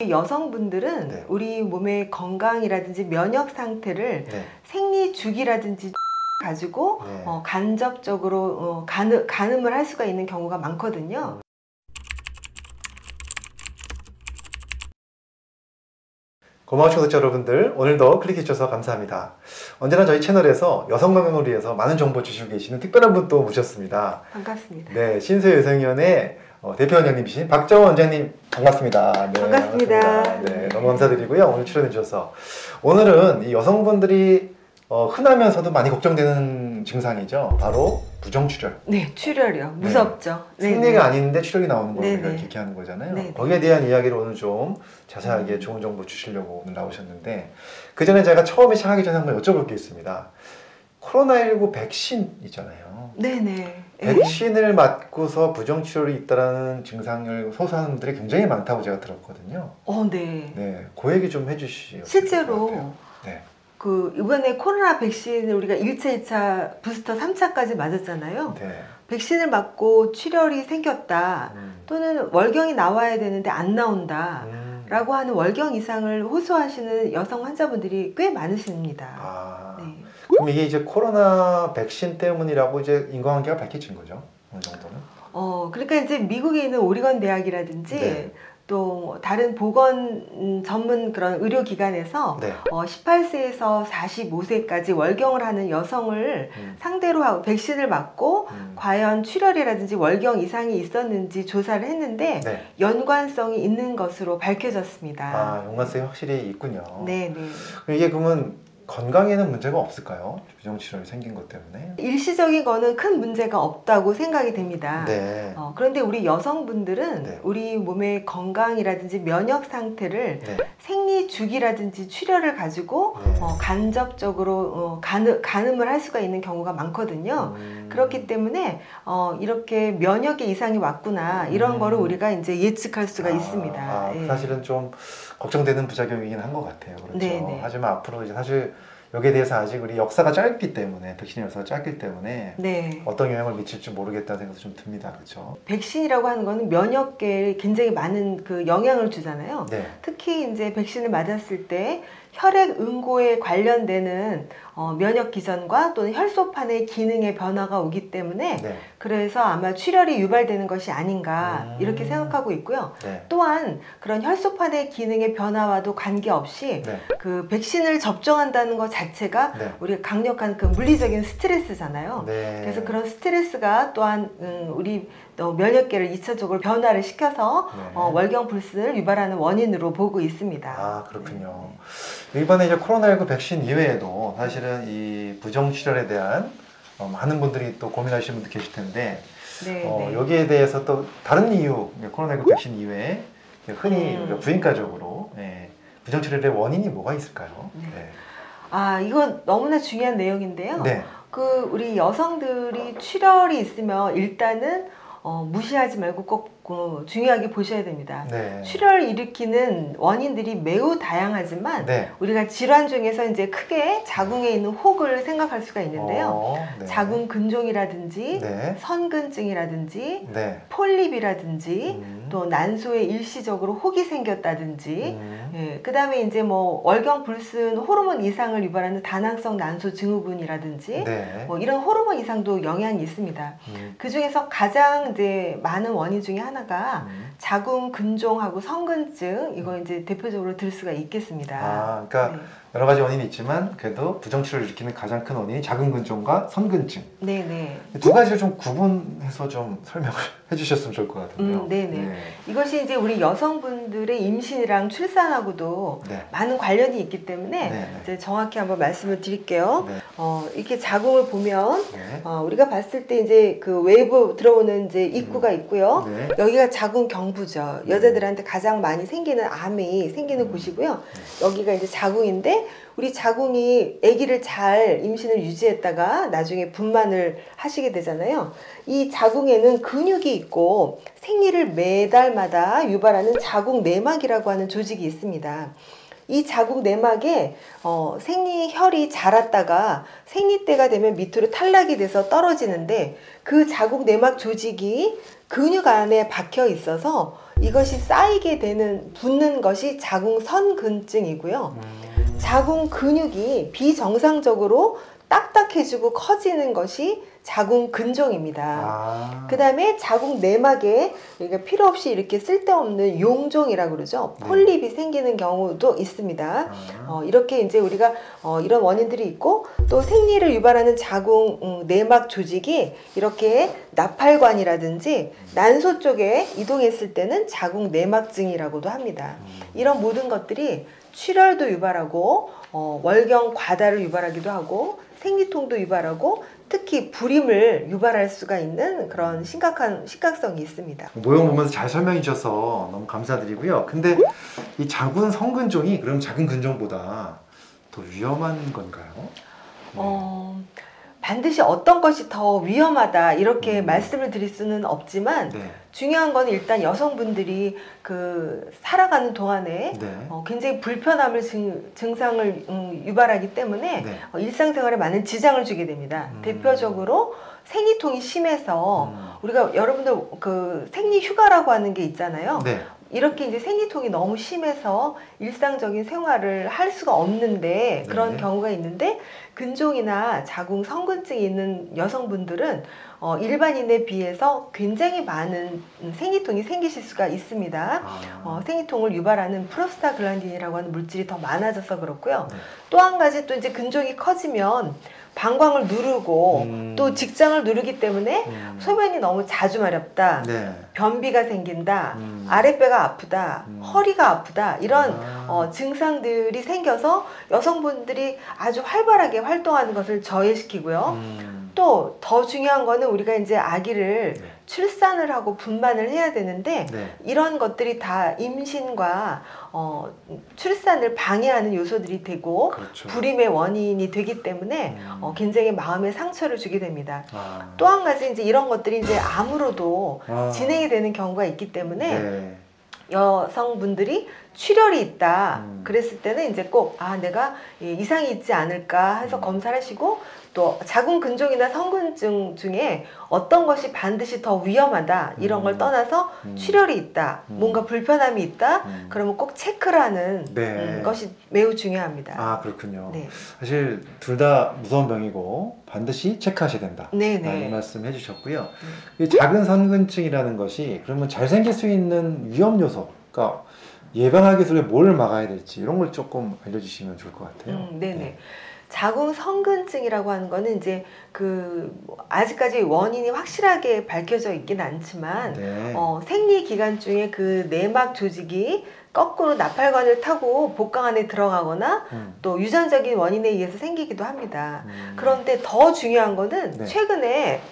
여성분들은 네. 우리 몸의 건강이라든지 면역 상태를 네. 생리 주기라든지 가지고 네. 어, 간접적으로 어, 가늠, 가늠을 할 수가 있는 경우가 많거든요. 고마우신 구독자 여러분들 오늘도 클릭해 주셔서 감사합니다. 언제나 저희 채널에서 여성 건강을 위해서 많은 정보 주시고 계시는 특별한 분 또 모셨습니다. 반갑습니다. 네, 신소여성위원회 어, 대표 원장님이신 박정원 원장님 반갑습니다. 네, 반갑습니다. 반갑습니다. 네, 너무 감사드리고요. 오늘 출연해 주셔서 오늘은 이 여성분들이 어, 흔하면서도 많이 걱정되는 증상이죠. 바로 부정출혈. 네, 출혈이요. 무섭죠. 네, 생리가 네. 아닌데 출혈이 나오는 걸 네, 우리가 네. 이렇게 얘기하는 거잖아요. 네, 네. 거기에 대한 이야기를 오늘 좀 자세하게 좋은 정보 주시려고 오늘 나오셨는데 그 전에 제가 처음에 시작하기 전에 한번 여쭤볼 게 있습니다. 코로나19 백신 있잖아요. 네네. 백신을 맞고서 부정출혈이 있다라는 증상을 호소하는 분들이 굉장히 많다고 제가 들었거든요. 어, 네. 네, 그 얘기 좀 해주시죠. 실제로 네. 그 이번에 코로나 백신을 우리가 1차, 2차, 부스터 3차까지 맞았잖아요. 네. 백신을 맞고 출혈이 생겼다. 음. 또는 월경이 나와야 되는데 안 나온다. 음. 라고 하는 월경 이상을 호소하시는 여성 환자분들이 꽤 많으십니다. 아, 네. 그럼 이게 이제 코로나 백신 때문이라고 이제 인과관계가 밝혀진 거죠? 어느 정도는? 어, 그러니까 이제 미국에 있는 오리건 대학이라든지 네. 또 다른 보건 음, 전문 그런 의료기관에서 네. 어, 18세에서 45세까지 월경을 하는 여성을 음. 상대로 하고 백신을 맞고 음. 과연 출혈이라든지 월경 이상이 있었는지 조사를 했는데 네. 연관성이 있는 것으로 밝혀졌습니다. 아, 연관성이 확실히 있군요. 네, 네. 이게 그러면 건강에는 문제가 없을까요? 부정출혈이 생긴 것 때문에? 일시적인 거는 큰 문제가 없다고 생각이 됩니다. 네. 어, 그런데 우리 여성분들은 네. 우리 몸의 건강이라든지 면역 상태를 네. 생리 주기라든지 출혈을 가지고 네. 어, 간접적으로 어, 가늠, 가늠을 할 수가 있는 경우가 많거든요. 음. 그렇기 때문에 어, 이렇게 면역에 이상이 왔구나 이런 음. 거를 우리가 이제 예측할 수가 아, 있습니다. 아, 예. 사실은 좀 걱정되는 부작용이긴 한 것 같아요. 그렇죠. 네, 네. 하지만 앞으로 이제 사실 여기에 대해서 아직 우리 역사가 짧기 때문에 백신의 역사가 짧기 때문에 네. 어떤 영향을 미칠지 모르겠다는 생각도 좀 듭니다. 그렇죠? 백신이라고 하는 거는 면역계에 굉장히 많은 그 영향을 주잖아요. 네. 특히 이제 백신을 맞았을 때 혈액 응고에 관련되는 어, 면역 기전과 또는 혈소판의 기능의 변화가 오기 때문에 네. 그래서 아마 출혈이 유발되는 것이 아닌가 음. 이렇게 생각하고 있고요. 네. 또한 그런 혈소판의 기능의 변화와도 관계없이 네. 그 백신을 접종한다는 것 자체가 네. 우리가 강력한 그 물리적인 스트레스잖아요. 네. 그래서 그런 스트레스가 또한 음, 우리 또 면역계를 2차적으로 변화를 시켜서 네. 어, 월경 불순을 유발하는 원인으로 보고 있습니다. 아 그렇군요. 이번에 이제 코로나19 백신 이외에도 사실 은 이 부정출혈에 대한 어, 많은 분들이 또 고민하시는 분들 계실 텐데 네, 어, 네. 여기에 대해서 또 다른 이유 코로나19 백신 이외에 흔히 음. 부인과적으로 예, 부정출혈의 원인이 뭐가 있을까요? 네. 아, 이건 너무나 중요한 내용인데요. 네. 그 우리 여성들이 출혈이 있으면 일단은 어, 무시하지 말고 꼭 어, 중요하게 보셔야 됩니다. 네. 출혈을 일으키는 원인들이 매우 다양하지만 네. 우리가 질환 중에서 이제 크게 자궁에 있는 혹을 생각할 수가 있는데요. 어, 네. 자궁 근종이라든지 네. 선근증이라든지 네. 폴립이라든지 음. 또 난소에 일시적으로 혹이 생겼다든지 음. 예, 그다음에 이제 뭐 월경 불순 호르몬 이상을 유발하는 다낭성 난소 증후군이라든지 네. 뭐 이런 호르몬 이상도 영향이 있습니다. 음. 그 중에서 가장 이제 많은 원인 중에 하나 가 음. 자궁 근종하고 성근증 이거 이제 대표적으로 들 수가 있겠습니다. 아, 그러니까 네. 여러 가지 원인이 있지만 그래도 부정출혈을 일으키는 가장 큰 원인이 자궁근종과 선근증. 네, 네. 두 가지를 좀 구분해서 좀 설명을 해주셨으면 좋을 것 같은데요. 음, 네네. 이것이 이제 우리 여성분들의 임신이랑 출산하고도 네. 많은 관련이 있기 때문에 네. 이제 정확히 한번 말씀을 드릴게요. 네. 어, 이렇게 자궁을 보면 네. 어, 우리가 봤을 때 이제 그 외부 들어오는 이제 입구가 있고요. 네. 여기가 자궁 경부죠. 여자들한테 가장 많이 생기는 암이 생기는 음. 곳이고요. 여기가 이제 자궁인데 우리 자궁이 아기를 잘 임신을 유지했다가 나중에 분만을 하시게 되잖아요. 이 자궁에는 근육이 있고 생리를 매달마다 유발하는 자궁 내막이라고 하는 조직이 있습니다. 이 자궁 내막에 어, 생리혈이 자랐다가 생리 때가 되면 밑으로 탈락이 돼서 떨어지는데 그 자궁 내막 조직이 근육 안에 박혀 있어서 이것이 쌓이게 되는 붙는 것이 자궁 선근증이고요. 음. 자궁 근육이 비정상적으로 딱딱해지고 커지는 것이 자궁 근종입니다. 아. 그 다음에 자궁 내막에 우리가 필요 없이 이렇게 쓸데없는 용종이라고 그러죠. 네. 폴립이 생기는 경우도 있습니다. 아. 어, 이렇게 이제 우리가 어, 이런 원인들이 있고 또 생리를 유발하는 자궁 음, 내막 조직이 이렇게 나팔관이라든지 난소 쪽에 이동했을 때는 자궁 내막증이라고도 합니다. 음. 이런 모든 것들이 출혈도 유발하고 어, 월경 과다를 유발하기도 하고 생리통도 유발하고 특히 불임을 유발할 수가 있는 그런 심각한 심각성이 있습니다. 모형 보면서 잘 설명해 주셔서 너무 감사드리고요. 근데 이 자궁 성근종이 그럼 작은 근종보다 더 위험한 건가요? 네. 어, 반드시 어떤 것이 더 위험하다 이렇게 음. 말씀을 드릴 수는 없지만 네. 중요한 건 일단 여성분들이 그 살아가는 동안에 네. 어, 굉장히 불편함을 증, 증상을 음, 유발하기 때문에 네. 어, 일상생활에 많은 지장을 주게 됩니다. 음. 대표적으로 생리통이 심해서 음. 우리가 여러분들 그 생리 휴가라고 하는 게 있잖아요. 네. 이렇게 이제 생리통이 너무 심해서 일상적인 생활을 할 수가 없는데 그런 네. 경우가 있는데 근종이나 자궁 성근증이 있는 여성분들은 어, 일반인에 비해서 굉장히 많은 음, 생리통이 생기실 수가 있습니다. 아. 어, 생리통을 유발하는 프로스타글란딘이라고 하는 물질이 더 많아져서 그렇고요. 네. 또한 가지 또 이제 근종이 커지면 방광을 누르고 음. 또 직장을 누르기 때문에 음. 소변이 너무 자주 마렵다. 네. 변비가 생긴다. 음. 아랫배가 아프다. 음. 허리가 아프다. 이런 아. 어, 증상들이 생겨서 여성분들이 아주 활발하게 활동하는 것을 저해시키고요. 음. 또더 중요한 거는 우리가 이제 아기를 네. 출산을 하고 분만을 해야 되는데 네. 이런 것들이 다 임신과 어, 출산을 방해하는 요소들이 되고 그렇죠. 불임의 원인이 되기 때문에 음. 어, 굉장히 마음에 상처를 주게 됩니다. 아. 또한 가지 이제 이런 것들이 이제 암으로도 아. 진행이 되는 경우가 있기 때문에 네. 여성분들이 출혈이 있다. 음. 그랬을 때는 이제 꼭, 아, 내가 이 이상이 있지 않을까 해서 음. 검사를 하시고 또 자궁 근종이나 성근증 중에 어떤 것이 반드시 더 위험하다. 이런 음. 걸 떠나서 음. 출혈이 있다. 음. 뭔가 불편함이 있다. 음. 그러면 꼭 체크를 하는 네. 음, 것이 매우 중요합니다. 아 그렇군요. 네. 사실 둘 다 무서운 병이고 반드시 체크하셔야 된다. 네, 아, 이 네. 말씀 해주셨고요. 이 작은 선근증이라는 것이 그러면 잘 생길 수 있는 위험 요소, 그러니까 예방하기 위해서 뭘 막아야 될지 이런 걸 조금 알려주시면 좋을 것 같아요. 음, 네네. 자궁 성근증이라고 하는 거는 이제 그뭐 아직까지 원인이 확실하게 밝혀져 있긴 않지만 네. 어, 생리 기간 중에 그 내막 조직이 거꾸로 나팔관을 타고 복강 안에 들어가거나 음, 또 유전적인 원인에 의해서 생기기도 합니다. 음. 그런데 더 중요한 거는 네. 최근에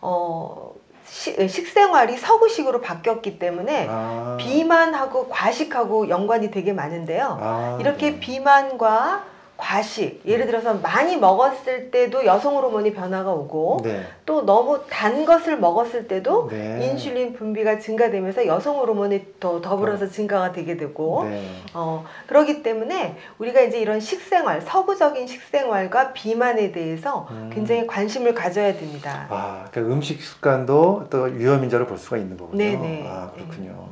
어, 시- 식생활이 서구식으로 바뀌었기 때문에 아, 비만하고 과식하고 연관이 되게 많은데요. 아, 이렇게 네. 비만과 과식, 예를 들어서 많이 먹었을 때도 여성 호르몬이 변화가 오고 네. 또 너무 단 것을 먹었을 때도 네. 인슐린 분비가 증가되면서 여성 호르몬이 더 더불어서 증가가 되게 되고 네. 어 그렇기 때문에 우리가 이제 이런 식생활 서구적인 식생활과 비만에 대해서 음. 굉장히 관심을 가져야 됩니다. 아, 그러니까 음식 습관도 또 위험 인자로 볼 수가 있는 거군요. 네네. 아, 그렇군요.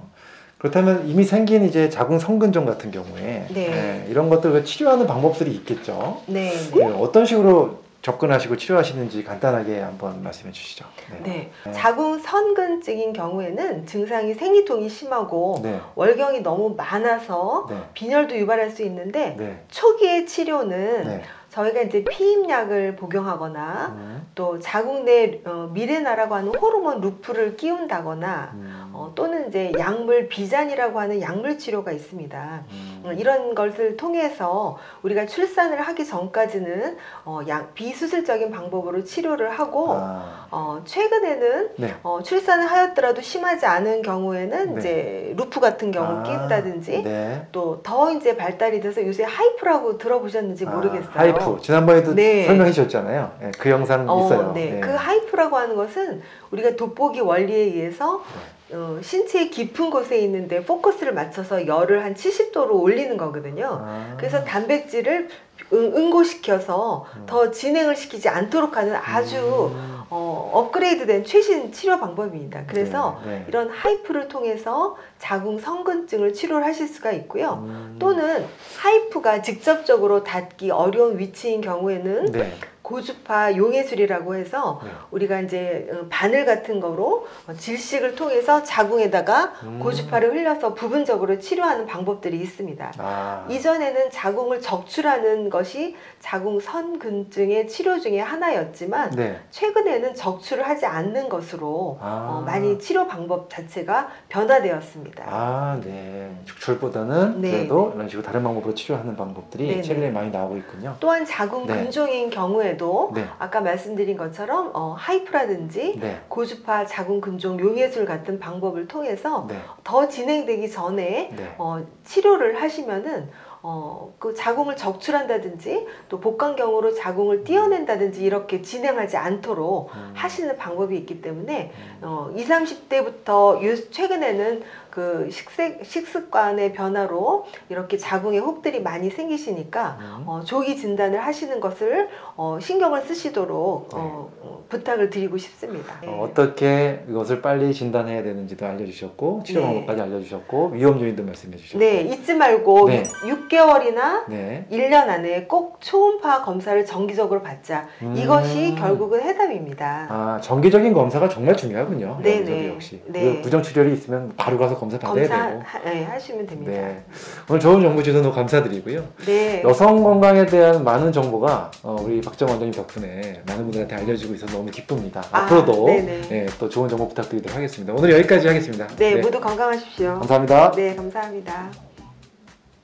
그렇다면 이미 생긴 이제 자궁 성근종 같은 경우에 네. 이런 것들을 치료하는 방법들이 있겠죠. 네, 네, 네. 어떤 식으로 접근하시고 치료하시는지 간단하게 한번 말씀해 주시죠. 네. 네. 자궁 선근증인 경우에는 증상이 생리통이 심하고 네. 월경이 너무 많아서 네. 빈혈도 유발할 수 있는데 네. 초기의 치료는 네. 저희가 이제 피임약을 복용하거나 음, 또 자궁 내 어, 미레나라고 하는 호르몬 루프를 끼운다거나 음, 어, 또는 이제 약물 비잔이라고 하는 약물 치료가 있습니다. 음. 어, 이런 것을 통해서 우리가 출산을 하기 전까지는 어, 약 비수술적인 방법으로 치료를 하고 아, 어, 최근에는 네. 어, 출산을 하였더라도 심하지 않은 경우에는 네. 이제 루프 같은 경우 아, 끼운다든지 네. 또 더 이제 발달이 돼서 요새 HIFU라고 들어보셨는지 모르겠어요. 아, HIFU. 지난번에도 네. 설명해 주셨잖아요. 네, 그 영상 어, 있어요. 네. 그 하이프라고 하는 것은 우리가 돋보기 원리에 의해서 네. 어, 신체의 깊은 곳에 있는데 포커스를 맞춰서 열을 한 70도로 올리는 거거든요. 아, 그래서 단백질을 응- 응고시켜서 음. 더 진행을 시키지 않도록 하는 아주 음. 어, 업그레이드된 최신 치료 방법입니다. 그래서 네, 네. 이런 하이프를 통해서 자궁 성근증을 치료를 하실 수가 있고요. 음, 또는 하이프가 직접적으로 닿기 어려운 위치인 경우에는 네. 고주파 용해술이라고 해서 네. 우리가 이제 어, 바늘 같은 거로 어, 질식을 통해서 자궁에다가 음. 고주파를 흘려서 부분적으로 치료하는 방법들이 있습니다. 아, 이전에는 자궁을 적출하는 것이 자궁 선근증의 치료 중에 하나였지만 네. 최근에는 적출을 하지 않는 것으로 아. 어, 많이 치료 방법 자체가 변화되었습니다. 아, 네. 축출보다는 네, 그래도 이런 식으로 다른 방법으로 치료하는 방법들이 네, 최근에 네. 많이 나오고 있군요. 또한 자궁 네. 근종인 경우에 도 네. 아까 말씀드린 것처럼 어, 하이프라든지 네. 고주파 자궁 근종 용해술 같은 방법을 통해서 네. 더 진행되기 전에 네. 어, 치료를 하시면은 어, 그 자궁을 적출한다든지 또 복강경으로 자궁을 띄어낸다든지 이렇게 진행하지 않도록 음. 하시는 방법이 있기 때문에 음. 어, 20, 30대부터 최근에는 그 식색, 식습관의 변화로 이렇게 자궁에 혹들이 많이 생기시니까 음. 어, 조기 진단을 하시는 것을 어, 신경을 쓰시도록 네. 어, 어, 부탁을 드리고 싶습니다. 어, 어떻게 이것을 빨리 진단해야 되는지도 알려주셨고 치료 네. 방법까지 알려주셨고 위험 요인도 말씀해 주셨고 네, 잊지 말고 네. 6개월이나 네. 1년 안에 꼭 초음파 검사를 정기적으로 받자. 음. 이것이 결국은 해답입니다. 아 정기적인 검사가 정말 중요하군요. 네, 여기저기 네. 역시 네. 그 부정출혈이 있으면 바로 가서 검사 받아야 검사 되고. 하, 네, 하시면 됩니다. 네. 오늘 좋은 정보 주셔서 너무 감사드리고요. 네. 여성 건강에 대한 많은 정보가 어, 우리 박정 원장님 덕분에 많은 분들한테 알려지고 있어서 너무 기쁩니다. 아, 앞으로도. 예, 또 좋은 정보 부탁드리도록 하겠습니다. 오늘 여기까지 하겠습니다. 네, 모두 건강하십시오. 감사합니다. 네, 감사합니다.